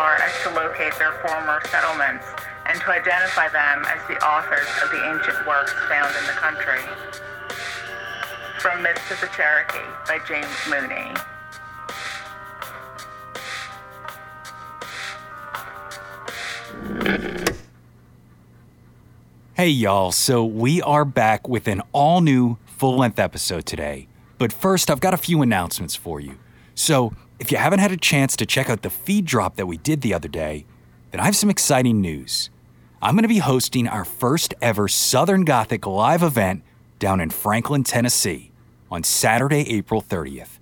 Far as to locate their former settlements and to identify them as the authors of the ancient works found in the country. From Myths of the Cherokee by James Mooney. Hey, y'all. So, we are back with an all new full length episode today. But first, I've got a few announcements for you. So, if you haven't had a chance to check out the feed drop that we did the other day, then I have some exciting news. I'm going to be hosting our first ever Southern Gothic live event down in Franklin, Tennessee on Saturday, April 30th.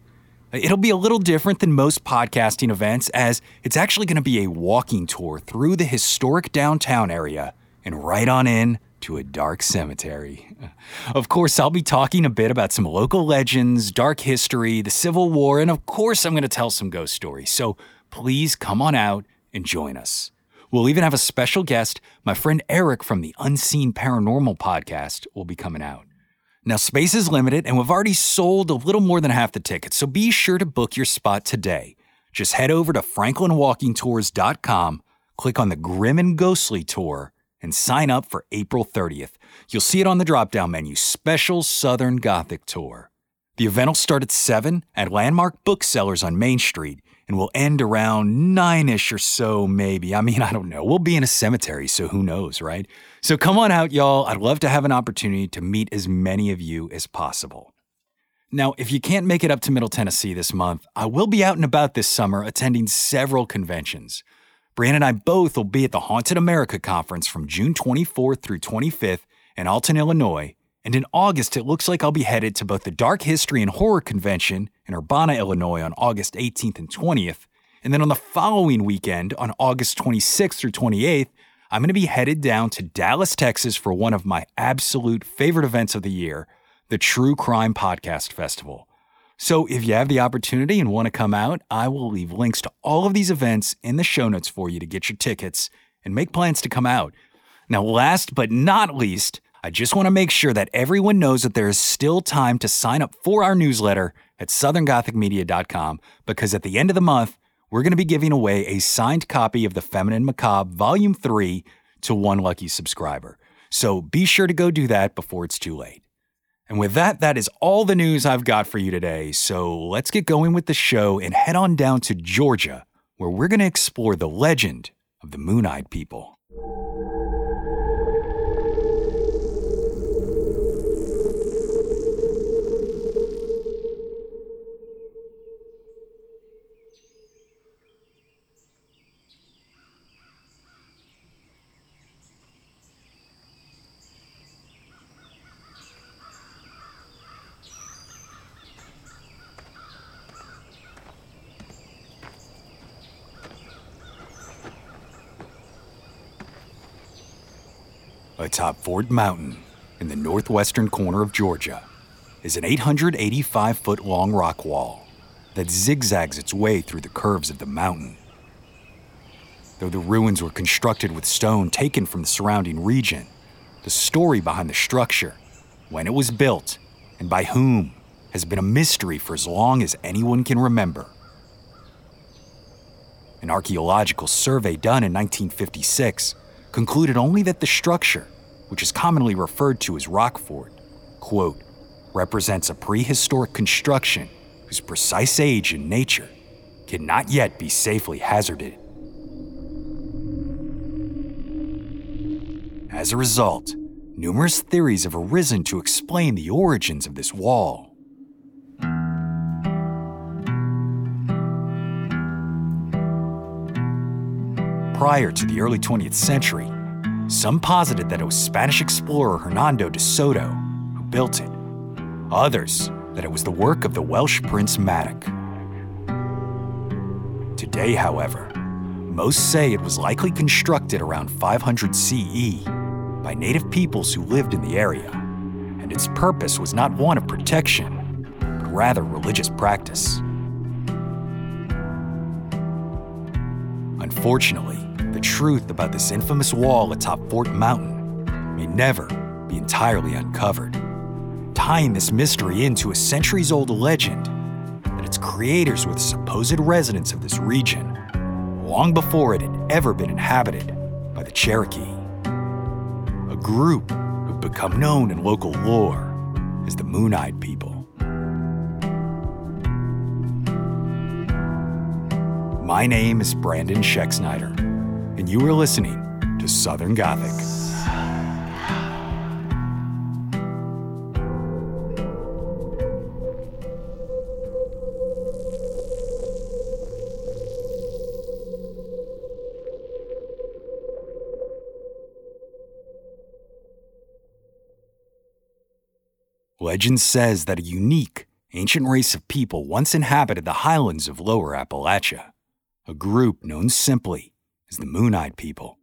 It'll be a little different than most podcasting events, as it's actually going to be a walking tour through the historic downtown area and right on in to a dark cemetery. Of course, I'll be talking a bit about some local legends, dark history, the Civil War, and of course, I'm going to tell some ghost stories. So please come on out and join us. We'll even have a special guest. My friend Eric from the Unseen Paranormal podcast will be coming out. Now, space is limited, and we've already sold a little more than half the tickets, so be sure to book your spot today. Just head over to franklinwalkingtours.com, click on the Grim and Ghostly Tour, and sign up for April 30th. You'll see it on the drop down menu Special Southern Gothic Tour. The event will start at 7 at Landmark Booksellers on Main Street and will end around 9 ish or so, maybe. I mean, I don't know. We'll be in a cemetery, so who knows, right? So come on out, y'all. I'd love to have an opportunity to meet as many of you as possible. Now, if you can't make it up to Middle Tennessee this month, I will be out and about this summer attending several conventions. Brian and I both will be at the Haunted America Conference from June 24th through 25th in Alton, Illinois. And in August, it looks like I'll be headed to both the Dark History and Horror Convention in Urbana, Illinois on August 18th and 20th. And then on the following weekend, on August 26th through 28th, I'm going to be headed down to Dallas, Texas for one of my absolute favorite events of the year, the True Crime Podcast Festival. So if you have the opportunity and want to come out, I will leave links to all of these events in the show notes for you to get your tickets and make plans to come out. Now, last but not least, I just want to make sure that everyone knows that there is still time to sign up for our newsletter at southerngothicmedia.com because at the end of the month, we're going to be giving away a signed copy of The Feminine Macabre Volume 3 to one lucky subscriber. So be sure to go do that before it's too late. And with that, that is all the news I've got for you today. So let's get going with the show and head on down to Georgia, where we're going to explore the legend of the Moon Eyed People. Atop Fort Mountain, in the northwestern corner of Georgia, is an 885 foot long rock wall that zigzags its way through the curves of the mountain. Though the ruins were constructed with stone taken from the surrounding region, the story behind the structure, when it was built, and by whom, has been a mystery for as long as anyone can remember. An archaeological survey done in 1956 concluded only that the structure, which is commonly referred to as Rockfort, quote, represents a prehistoric construction whose precise age and nature cannot yet be safely hazarded. As a result, numerous theories have arisen to explain the origins of this wall. Prior to the early 20th century, some posited that it was Spanish explorer Hernando de Soto who built it. Others that it was the work of the Welsh Prince Madoc. Today, however, most say it was likely constructed around 500 CE by native peoples who lived in the area, and its purpose was not one of protection, but rather religious practice. Unfortunately, the truth about this infamous wall atop Fort Mountain may never be entirely uncovered, tying this mystery into a centuries old legend that its creators were the supposed residents of this region long before it had ever been inhabited by the Cherokee. A group who've become known in local lore as the Moon Eyed People. My name is Brandon Schexnayder, you are listening to Southern Gothic. Legend says that a unique, ancient race of people once inhabited the highlands of Lower Appalachia, a group known simply as the Moon Eyed People.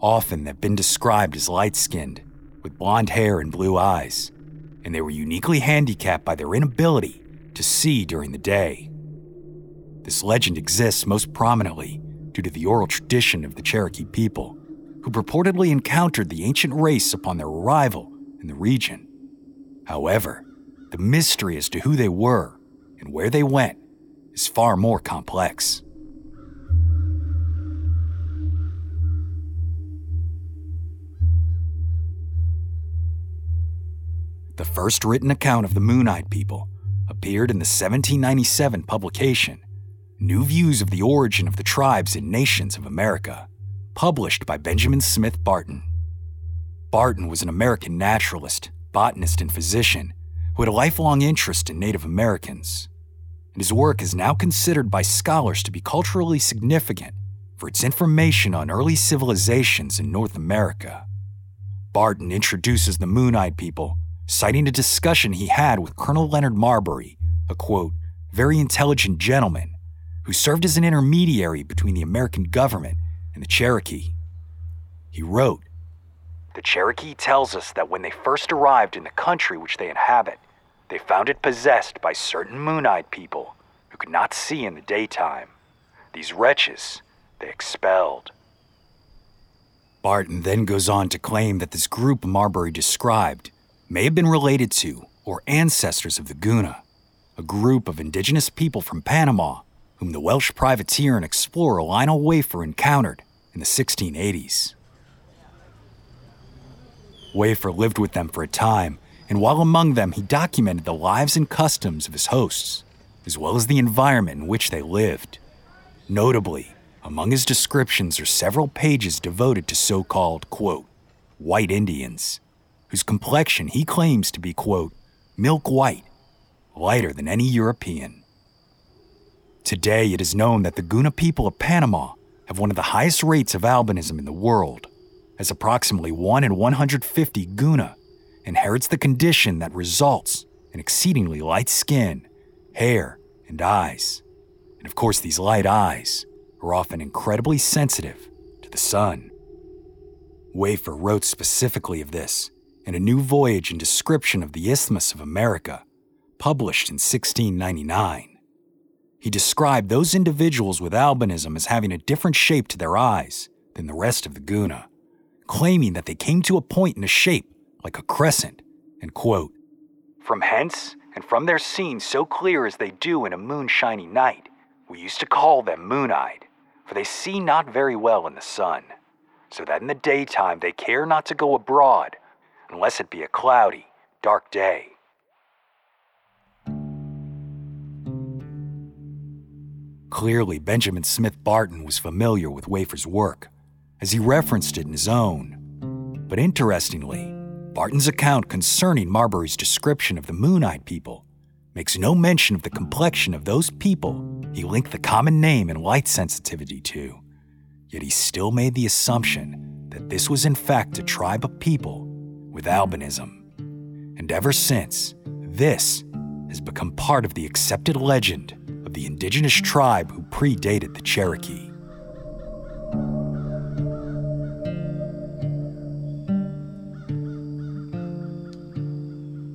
Often they've been described as light skinned, with blonde hair and blue eyes, and they were uniquely handicapped by their inability to see during the day. This legend exists most prominently due to the oral tradition of the Cherokee people, who purportedly encountered the ancient race upon their arrival in the region. However, the mystery as to who they were and where they went is far more complex. The first written account of the Moon Eyed People appeared in the 1797 publication, New Views of the Origin of the Tribes and Nations of America, published by Benjamin Smith Barton. Barton was an American naturalist, botanist, and physician who had a lifelong interest in Native Americans, and his work is now considered by scholars to be culturally significant for its information on early civilizations in North America. Barton introduces the Moon Eyed People citing a discussion he had with Colonel Leonard Marbury, a quote, very intelligent gentleman who served as an intermediary between the American government and the Cherokee. He wrote, The Cherokee tells us that when they first arrived in the country which they inhabit, they found it possessed by certain moon eyed people who could not see in the daytime. These wretches they expelled. Barton then goes on to claim that this group Marbury described may have been related to or ancestors of the Guna, a group of indigenous people from Panama whom the Welsh privateer and explorer Lionel Wafer encountered in the 1680s. Wafer lived with them for a time, and while among them, he documented the lives and customs of his hosts, as well as the environment in which they lived. Notably, among his descriptions are several pages devoted to so called, quote, white Indians, whose complexion he claims to be, quote, milk white, lighter than any European. Today, it is known that the Guna people of Panama have one of the highest rates of albinism in the world, as approximately 1 in 150 Guna inherits the condition that results in exceedingly light skin, hair, and eyes. And of course, these light eyes are often incredibly sensitive to the sun. Wafer wrote specifically of this in A New Voyage and Description of the Isthmus of America, published in 1699. He described those individuals with albinism as having a different shape to their eyes than the rest of the Guna, claiming that they came to a point in a shape like a crescent, and quote, From hence, and from their seen so clear as they do in a moonshiny night, we used to call them moon-eyed, for they see not very well in the sun, so that in the daytime they care not to go abroad, unless it be a cloudy, dark day. Clearly, Benjamin Smith Barton was familiar with Wafer's work, as he referenced it in his own. But interestingly, Barton's account concerning Marbury's description of the Moon Eyed people makes no mention of the complexion of those people he linked the common name and light sensitivity to. Yet he still made the assumption that this was in fact a tribe of people with albinism. And ever since, this has become part of the accepted legend of the indigenous tribe who predated the Cherokee.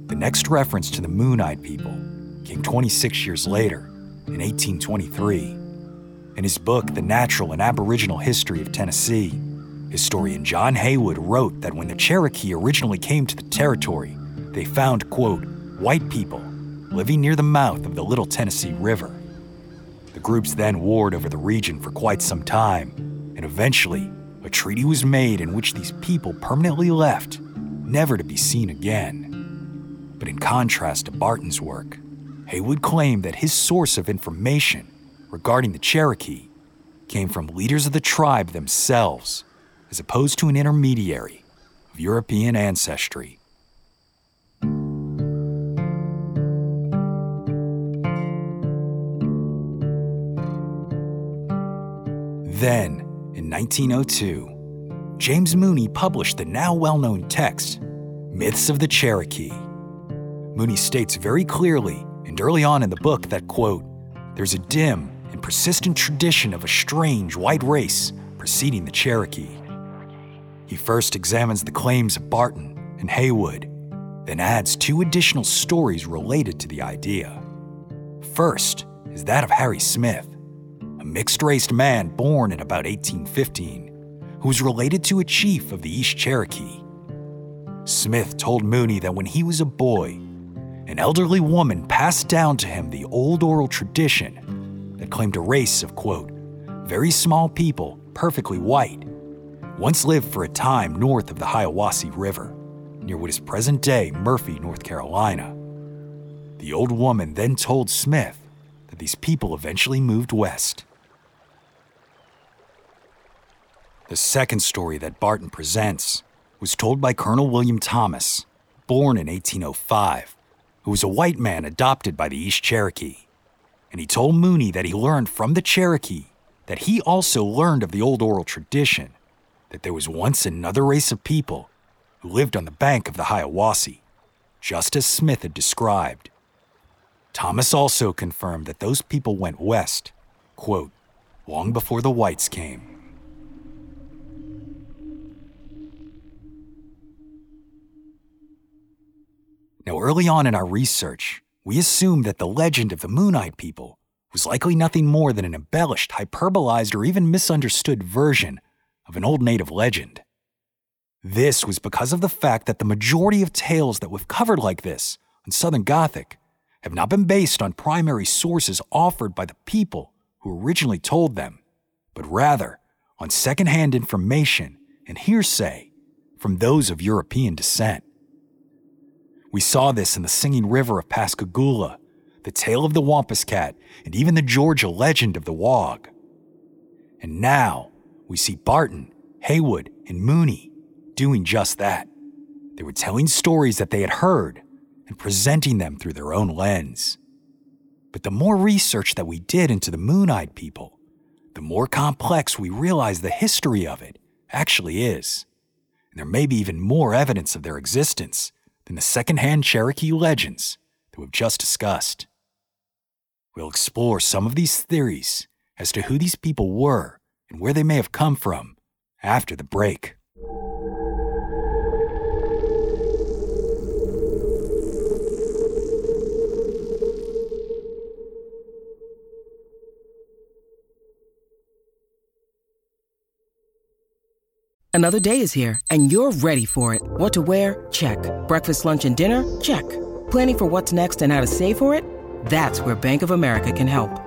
The next reference to the Moon Eyed people came 26 years later, in 1823. In his book, The Natural and Aboriginal History of Tennessee, historian John Haywood wrote that when the Cherokee originally came to the territory, they found, quote, white people living near the mouth of the Little Tennessee River. The groups then warred over the region for quite some time, and eventually, a treaty was made in which these people permanently left, never to be seen again. But in contrast to Barton's work, Haywood claimed that his source of information regarding the Cherokee came from leaders of the tribe themselves, as opposed to an intermediary of European ancestry. Then, in 1902, James Mooney published the now well known text, Myths of the Cherokee. Mooney states very clearly and early on in the book that, quote, there's a dim and persistent tradition of a strange white race preceding the Cherokee. He first examines the claims of Barton and Haywood, then adds two additional stories related to the idea. First is that of Harry Smith, a mixed raced man born in about 1815 who was related to a chief of the East Cherokee. Smith told Mooney that when he was a boy, an elderly woman passed down to him the old oral tradition that claimed a race of, quote, very small people, perfectly white, once lived for a time north of the Hiawassee River, near what is present day Murphy, North Carolina. The old woman then told Smith that these people eventually moved west. The second story that Barton presents was told by Colonel William Thomas, born in 1805, who was a white man adopted by the East Cherokee. And he told Mooney that he learned from the Cherokee that he also learned of the old oral tradition that there was once another race of people who lived on the bank of the Hiawassee, just as Smith had described. Thomas also confirmed that those people went west, quote, long before the whites came. Now, early on in our research, we assumed that the legend of the Moon Eyed people was likely nothing more than an embellished, hyperbolized, or even misunderstood version of an old native legend. This was because of the fact that the majority of tales that we've covered like this in Southern Gothic have not been based on primary sources offered by the people who originally told them, but rather on secondhand information and hearsay from those of European descent. We saw this in the Singing River of Pascagoula, the tale of the Wampus Cat, and even the Georgia legend of the Wog. And now we see Barton, Haywood, and Mooney doing just that. They were telling stories that they had heard and presenting them through their own lens. But the more research that we did into the Moon Eyed people, the more complex we realized the history of it actually is. And there may be even more evidence of their existence than the secondhand Cherokee legends that we've just discussed. We'll explore some of these theories as to who these people were and where they may have come from after the break. Another day is here, and you're ready for it. What to wear? Check. Breakfast, lunch, and dinner? Check. Planning for what's next and how to save for it? That's where Bank of America can help.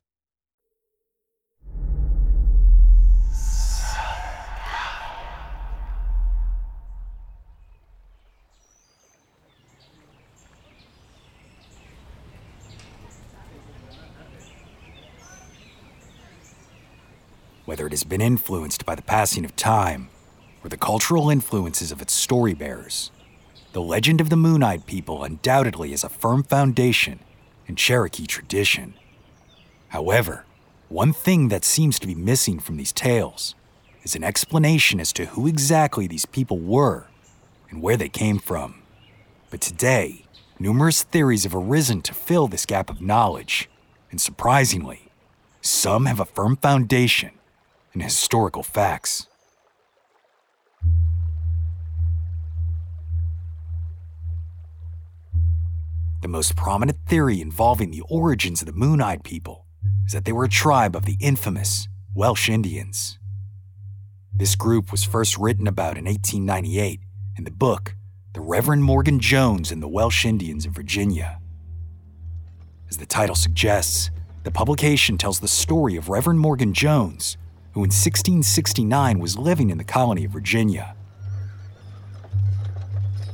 Whether it has been influenced by the passing of time or the cultural influences of its story bearers, the legend of the Moon Eyed People undoubtedly is a firm foundation in Cherokee tradition. However, one thing that seems to be missing from these tales is an explanation as to who exactly these people were and where they came from. But today, numerous theories have arisen to fill this gap of knowledge, and surprisingly, some have a firm foundation in historical facts. The most prominent theory involving the origins of the Moon Eyed People is that they were a tribe of the infamous Welsh Indians. This group was first written about in 1898 in the book The Reverend Morgan Jones and the Welsh Indians of Virginia. As the title suggests, the publication tells the story of Reverend Morgan Jones, who in 1669 was living in the colony of Virginia.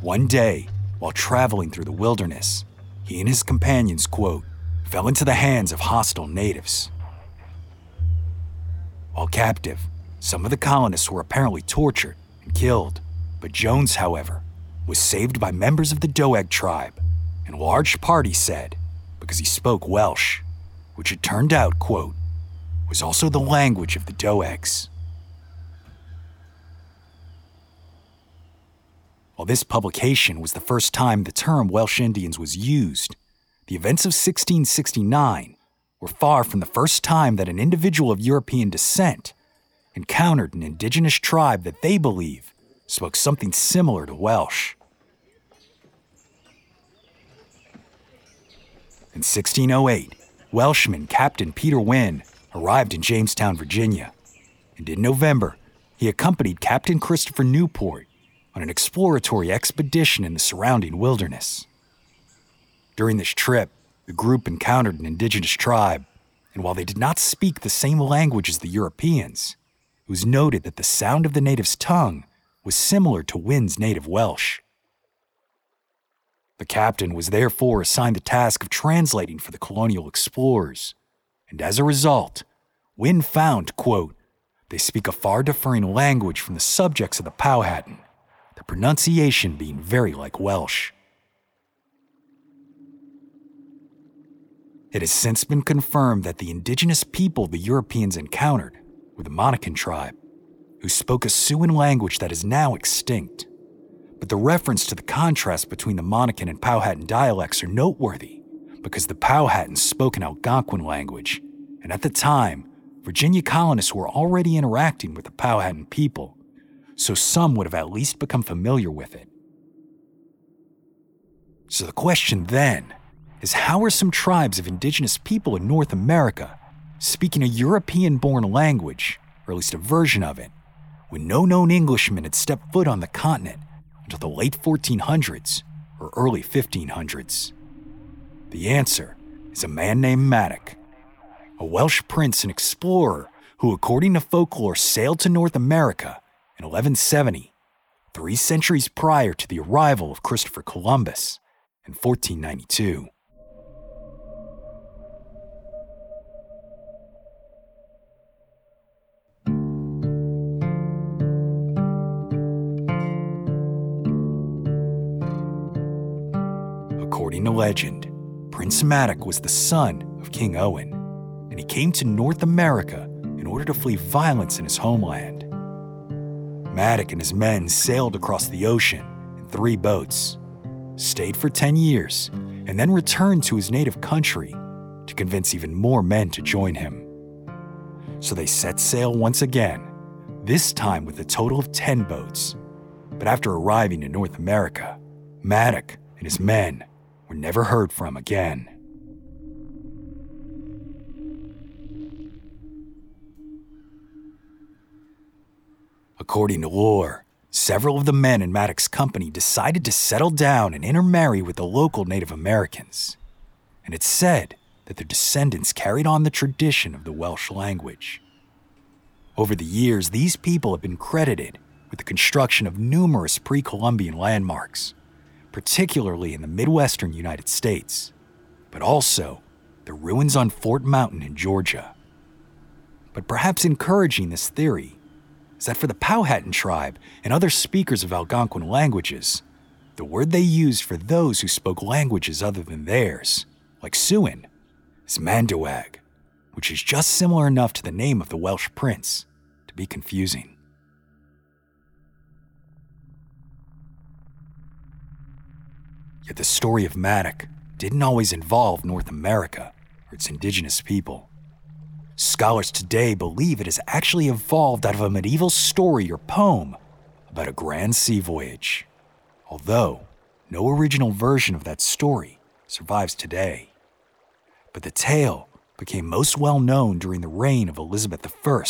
One day, while traveling through the wilderness, he and his companions, quote, fell into the hands of hostile natives. While captive, some of the colonists were apparently tortured and killed, but Jones, however, was saved by members of the Doeg tribe, and large party said, because he spoke Welsh, which it turned out, quote, was also the language of the Doegs. While this publication was the first time the term Welsh Indians was used, the events of 1669 were far from the first time that an individual of European descent encountered an indigenous tribe that they believe spoke something similar to Welsh. In 1608, Welshman Captain Peter Wynne arrived in Jamestown, Virginia, and in November, he accompanied Captain Christopher Newport on an exploratory expedition in the surrounding wilderness. During this trip, the group encountered an indigenous tribe, and while they did not speak the same language as the Europeans, it was noted that the sound of the native's tongue was similar to Wynne's native Welsh. The captain was therefore assigned the task of translating for the colonial explorers, and as a result, Wynne found, quote, they speak a far differing language from the subjects of the Powhatan, the pronunciation being very like Welsh. It has since been confirmed that the indigenous people the Europeans encountered were the Monacan tribe, who spoke a Siouan language that is now extinct. But the reference to the contrast between the Monacan and Powhatan dialects are noteworthy because the Powhatan spoke an Algonquin language, and at the time, Virginia colonists were already interacting with the Powhatan people so some would have at least become familiar with it. So the question then is how are some tribes of indigenous people in North America speaking a European born language, or at least a version of it, when no known Englishman had stepped foot on the continent until the late 1400s or early 1500s? The answer is a man named Madoc, a Welsh prince and explorer who, according to folklore, sailed to North America in 1170, three centuries prior to the arrival of Christopher Columbus in 1492. According to legend, Prince Madoc was the son of King Owen, and he came to North America in order to flee violence in his homeland. Madoc and his men sailed across the ocean in three boats, stayed for 10 years, and then returned to his native country to convince even more men to join him. So they set sail once again, this time with a total of 10 boats. But after arriving in North America, Madoc and his men were never heard from again. According to lore, several of the men in Madoc's company decided to settle down and intermarry with the local Native Americans. And it's said that their descendants carried on the tradition of the Welsh language. Over the years, these people have been credited with the construction of numerous pre Columbian landmarks, particularly in the Midwestern United States, but also the ruins on Fort Mountain in Georgia. But perhaps encouraging this theory is that for the Powhatan tribe and other speakers of Algonquin languages, the word they used for those who spoke languages other than theirs, like Siouan, is Mandoag, which is just similar enough to the name of the Welsh prince to be confusing. Yet the story of Madoc didn't always involve North America or its indigenous people. Scholars today believe it has actually evolved out of a medieval story or poem about a grand sea voyage, although no original version of that story survives today. But the tale became most well known during the reign of Elizabeth I,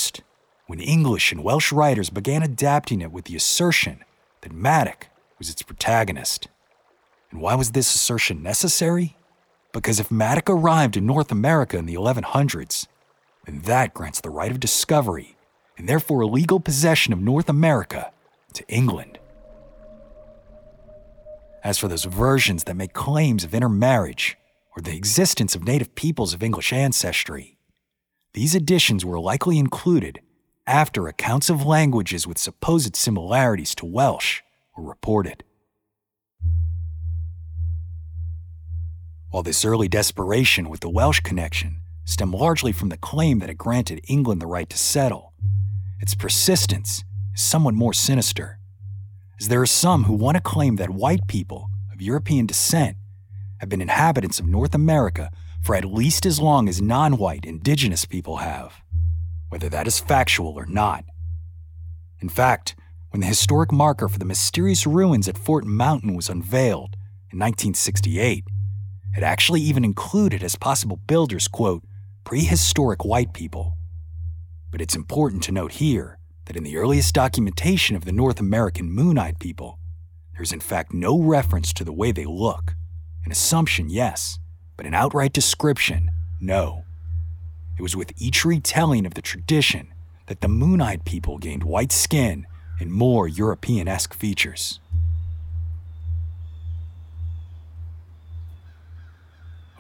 when English and Welsh writers began adapting it with the assertion that Madoc was its protagonist. And why was this assertion necessary? Because if Madoc arrived in North America in the 1100s, then that grants the right of discovery and therefore legal possession of North America to England. As for those versions that make claims of intermarriage or the existence of native peoples of English ancestry, these additions were likely included after accounts of languages with supposed similarities to Welsh were reported. While this early desperation with the Welsh connection stemmed largely from the claim that it granted England the right to settle, its persistence is somewhat more sinister, as there are some who want to claim that white people of European descent have been inhabitants of North America for at least as long as non white indigenous people have, whether that is factual or not. In fact, when the historic marker for the mysterious ruins at Fort Mountain was unveiled in 1968, it actually even included as possible builders, quote, prehistoric white people. But it's important to note here that in the earliest documentation of the North American Moon Eyed people, there's in fact no reference to the way they look. An assumption, yes, but an outright description, no. It was with each retelling of the tradition that the Moon Eyed people gained white skin and more European esque features.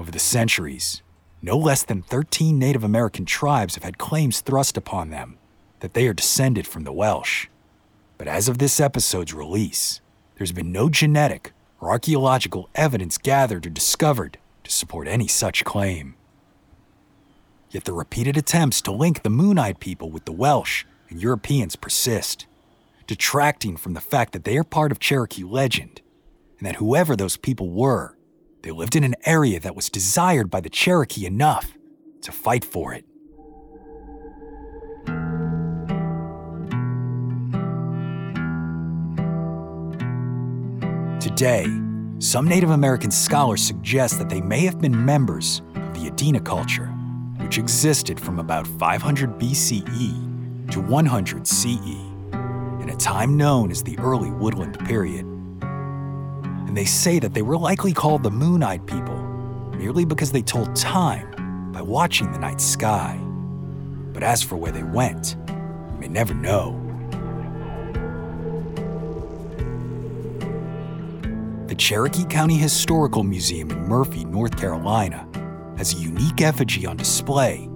Over the centuries, no less than 13 Native American tribes have had claims thrust upon them that they are descended from the Welsh. But as of this episode's release, there's been no genetic or archaeological evidence gathered or discovered to support any such claim. Yet the repeated attempts to link the Moon Eyed people with the Welsh and Europeans persist, detracting from the fact that they are part of Cherokee legend and that whoever those people were they lived in an area that was desired by the Cherokee enough to fight for it. Today, some Native American scholars suggest that they may have been members of the Adena culture, which existed from about 500 BCE to 100 CE, in a time known as the Early Woodland Period they say that they were likely called the Moon Eyed People merely because they told time by watching the night sky. But as for where they went, you may never know. The Cherokee County Historical Museum in Murphy, North Carolina, has a unique effigy on display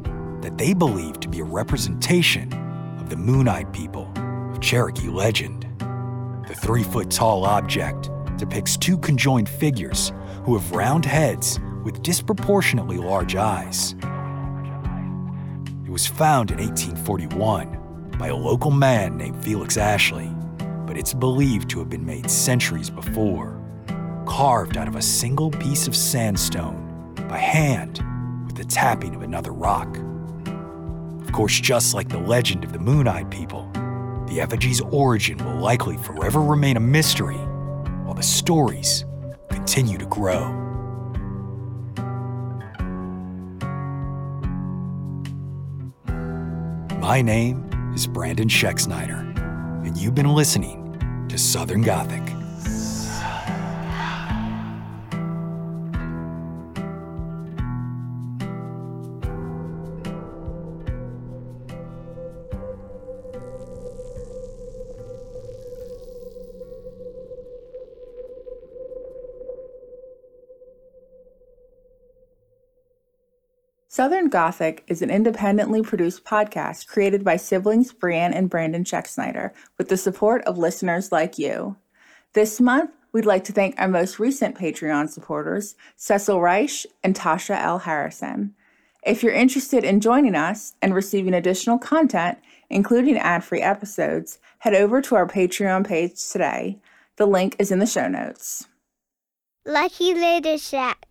that they believe to be a representation of the Moon Eyed People of Cherokee legend. The three foot tall object depicts two conjoined figures who have round heads with disproportionately large eyes. It was found in 1841 by a local man named Felix Ashley, but it's believed to have been made centuries before, carved out of a single piece of sandstone by hand with the tapping of another rock. Of course, just like the legend of the Moon Eyed People, the effigy's origin will likely forever remain a mystery while the stories continue to grow. My name is Brandon Schexnayder, and you've been listening to Southern Gothic. Southern Gothic is an independently produced podcast created by siblings Brianne and Brandon Schexnayder with the support of listeners like you. This month, we'd like to thank our most recent Patreon supporters, Cecil Reich and Tasha L. Harrison. If you're interested in joining us and receiving additional content, including ad free episodes, head over to our Patreon page today. The link is in the show notes. Lucky Little Shacks.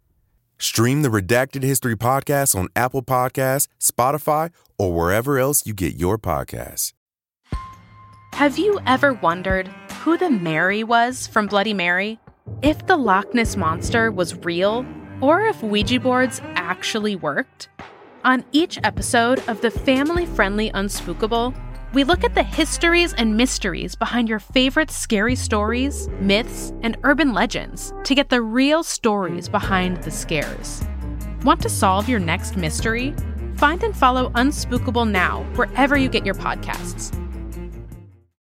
Stream the Redacted History podcast on Apple Podcasts, Spotify, or wherever else you get your podcasts. Have you ever wondered who the Mary was from Bloody Mary? If the Loch Ness Monster was real, or if Ouija boards actually worked? On each episode of the family friendly Unspookable, we look at the histories and mysteries behind your favorite scary stories, myths, and urban legends to get the real stories behind the scares. Want to solve your next mystery? Find and follow Unspookable now wherever you get your podcasts.